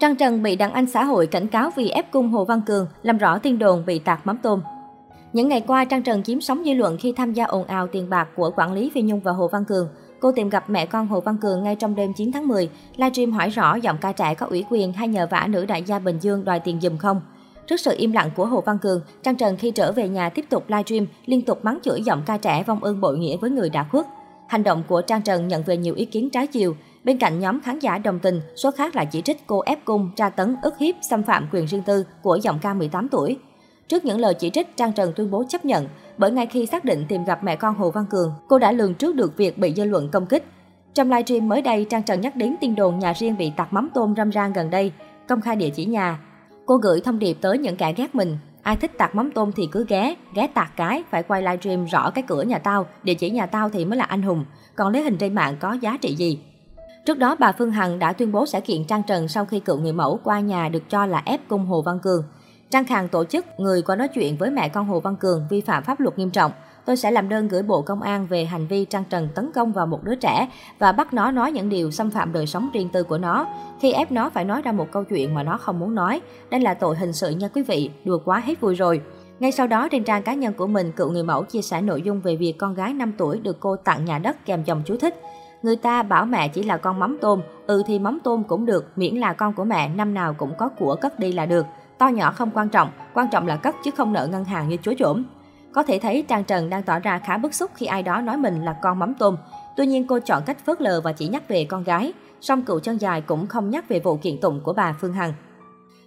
Trang Trần bị đàn anh xã hội cảnh cáo vì ép cung Hồ Văn Cường, làm rõ tin đồn bị tạt mắm tôm. Những ngày qua, Trang Trần chiếm sóng dư luận khi tham gia ồn ào tiền bạc của quản lý Phi Nhung và Hồ Văn Cường. Cô tìm gặp mẹ con Hồ Văn Cường ngay trong đêm 9 tháng 10, livestream hỏi rõ giọng ca trẻ có ủy quyền hay nhờ vả nữ đại gia Bình Dương đòi tiền giùm không. Trước sự im lặng của Hồ Văn Cường, Trang Trần khi trở về nhà tiếp tục livestream liên tục mắng chửi giọng ca trẻ vong ơn bội nghĩa với người đã khuất. Hành động của Trang Trần nhận về nhiều ý kiến trái chiều. Bên cạnh nhóm khán giả đồng tình, số khác lại chỉ trích cô ép cung, tra tấn, ức hiếp, xâm phạm quyền riêng tư của giọng ca 18 tuổi. Trước những lời chỉ trích, Trang Trần tuyên bố chấp nhận, bởi ngay khi xác định tìm gặp mẹ con Hồ Văn Cường, cô đã lường trước được việc bị dư luận công kích. Trong livestream mới đây, Trang Trần nhắc đến tin đồn nhà riêng bị tạt mắm tôm râm ran gần đây, công khai địa chỉ nhà. Cô gửi thông điệp tới những kẻ ghét mình, ai thích tạt mắm tôm thì cứ ghé, ghé tạt cái, phải quay livestream rõ cái cửa nhà tao, địa chỉ nhà tao thì mới là anh hùng, còn lấy hình trên mạng có giá trị gì. Trước đó, bà Phương Hằng đã tuyên bố sẽ kiện Trang Trần sau khi cựu người mẫu qua nhà được cho là ép cung Hồ Văn Cường. Trang Khang tổ chức người qua nói chuyện với mẹ con Hồ Văn Cường vi phạm pháp luật nghiêm trọng. Tôi sẽ làm đơn gửi Bộ Công an về hành vi Trang Trần tấn công vào một đứa trẻ và bắt nó nói những điều xâm phạm đời sống riêng tư của nó, khi ép nó phải nói ra một câu chuyện mà nó không muốn nói. Đây là tội hình sự nha quý vị, đùa quá hết vui rồi. Ngay sau đó, trên trang cá nhân của mình, cựu người mẫu chia sẻ nội dung về việc con gái 5 tuổi được cô tặng nhà đất kèm dòng chú thích. Người ta bảo mẹ chỉ là con mắm tôm, ừ thì mắm tôm cũng được, miễn là con của mẹ năm nào cũng có của cất đi là được. To nhỏ không quan trọng, quan trọng là cất chứ không nợ ngân hàng như chúa trổm. Có thể thấy Trang Trần đang tỏ ra khá bức xúc khi ai đó nói mình là con mắm tôm. Tuy nhiên cô chọn cách phớt lờ và chỉ nhắc về con gái. Song cựu chân dài cũng không nhắc về vụ kiện tụng của bà Phương Hằng.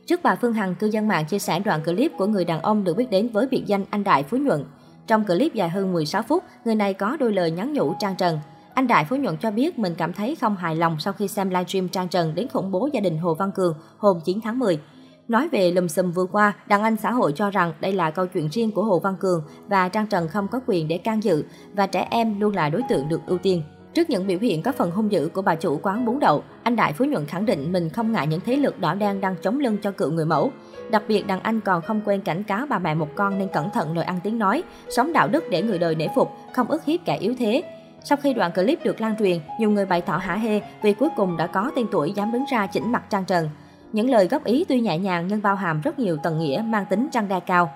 Trước bà Phương Hằng, cư dân mạng chia sẻ đoạn clip của người đàn ông được biết đến với biệt danh anh Đại Phú Nhuận. Trong clip dài hơn 16 phút, người này có đôi lời nhắn nhủ Trang Trần. Anh Đại Phú Nhuận cho biết mình cảm thấy không hài lòng sau khi xem livestream Trang Trần đến khủng bố gia đình Hồ Văn Cường hôm 9 tháng 10. Nói về lùm xùm vừa qua, đàn anh xã hội cho rằng đây là câu chuyện riêng của Hồ Văn Cường và Trang Trần không có quyền để can dự và trẻ em luôn là đối tượng được ưu tiên. Trước những biểu hiện có phần hung dữ của bà chủ quán bún đậu, anh Đại Phú Nhuận khẳng định mình không ngại những thế lực đỏ đen đang chống lưng cho cựu người mẫu. Đặc biệt, đàn anh còn không quên cảnh cáo bà mẹ một con nên cẩn thận lời ăn tiếng nói, sống đạo đức để người đời nể phục, không ức hiếp kẻ yếu thế. Sau khi đoạn clip được lan truyền, nhiều người bày tỏ hả hê vì cuối cùng đã có tên tuổi dám đứng ra chỉnh mặt Trang Trần. Những lời góp ý tuy nhẹ nhàng nhưng bao hàm rất nhiều tầng nghĩa mang tính răng đe cao.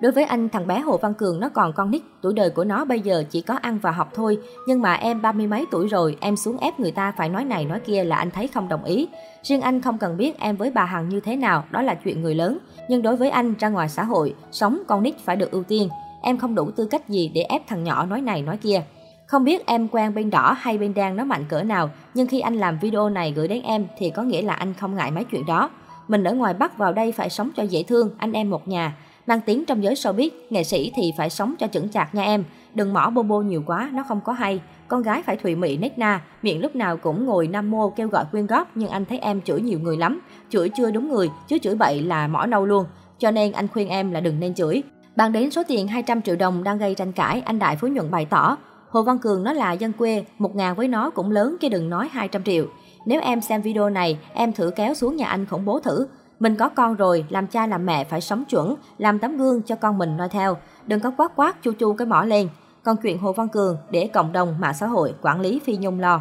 Đối với anh, thằng bé Hồ Văn Cường nó còn con nít, tuổi đời của nó bây giờ chỉ có ăn và học thôi. Nhưng mà em ba mươi mấy tuổi rồi, em xuống ép người ta phải nói này nói kia là anh thấy không đồng ý. Riêng anh không cần biết em với bà Hằng như thế nào, đó là chuyện người lớn. Nhưng đối với anh, ra ngoài xã hội, sống con nít phải được ưu tiên. Em không đủ tư cách gì để ép thằng nhỏ nói này nói kia. Không biết em quen bên đỏ hay bên đen nó mạnh cỡ nào, nhưng khi anh làm video này gửi đến em thì có nghĩa là anh không ngại mấy chuyện đó. Mình ở ngoài Bắc vào đây phải sống cho dễ thương, anh em một nhà. Mang tiếng trong giới showbiz, nghệ sĩ thì phải sống cho chững chạc nha em. Đừng mỏ bô bô nhiều quá, nó không có hay. Con gái phải thủy mị nét na, miệng lúc nào cũng ngồi nam mô kêu gọi quyên góp nhưng anh thấy em chửi nhiều người lắm. Chửi chưa đúng người, chứ chửi bậy là mỏ nâu luôn. Cho nên anh khuyên em là đừng nên chửi. Bàn đến số tiền 200 triệu đồng đang gây tranh cãi, anh Đại Phú Nhuận bày tỏ, Hồ Văn Cường nó là dân quê, một ngàn với nó cũng lớn chứ đừng nói 200 triệu. Nếu em xem video này, em thử kéo xuống nhà anh khủng bố thử. Mình có con rồi, làm cha làm mẹ phải sống chuẩn, làm tấm gương cho con mình noi theo. Đừng có quát quát chu chu cái mỏ lên. Còn chuyện Hồ Văn Cường để cộng đồng mạng xã hội quản lý Phi Nhung lo.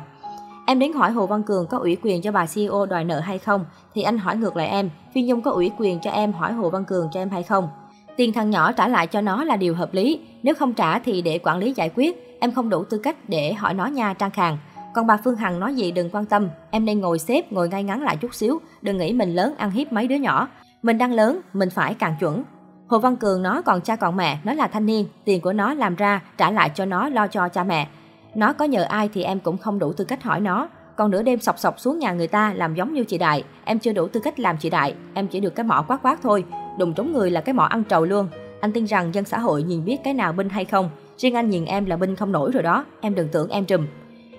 Em đến hỏi Hồ Văn Cường có ủy quyền cho bà CEO đòi nợ hay không, thì anh hỏi ngược lại em, Phi Nhung có ủy quyền cho em hỏi Hồ Văn Cường cho em hay không? Tiền thằng nhỏ trả lại cho nó là điều hợp lý, nếu không trả thì để quản lý giải quyết, em không đủ tư cách để hỏi nó nha Trang Khàng. Còn bà Phương Hằng nói gì đừng quan tâm, em nên ngồi xếp, ngồi ngay ngắn lại chút xíu, đừng nghĩ mình lớn ăn hiếp mấy đứa nhỏ. Mình đang lớn, mình phải càng chuẩn. Hồ Văn Cường nó còn cha còn mẹ, nó là thanh niên, tiền của nó làm ra, trả lại cho nó lo cho cha mẹ. Nó có nhờ ai thì em cũng không đủ tư cách hỏi nó. Còn nửa đêm sọc sọc xuống nhà người ta làm giống như chị Đại, em chưa đủ tư cách làm chị Đại, em chỉ được cái mỏ quát quát thôi. Đùng trúng người là cái mỏ ăn trầu luôn. Anh tin rằng dân xã hội nhìn biết cái nào binh hay không. Riêng anh nhìn em là binh không nổi rồi đó, em đừng tưởng em trùm.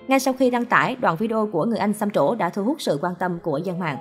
Ngay sau khi đăng tải, đoạn video của người anh xăm trổ đã thu hút sự quan tâm của dân mạng.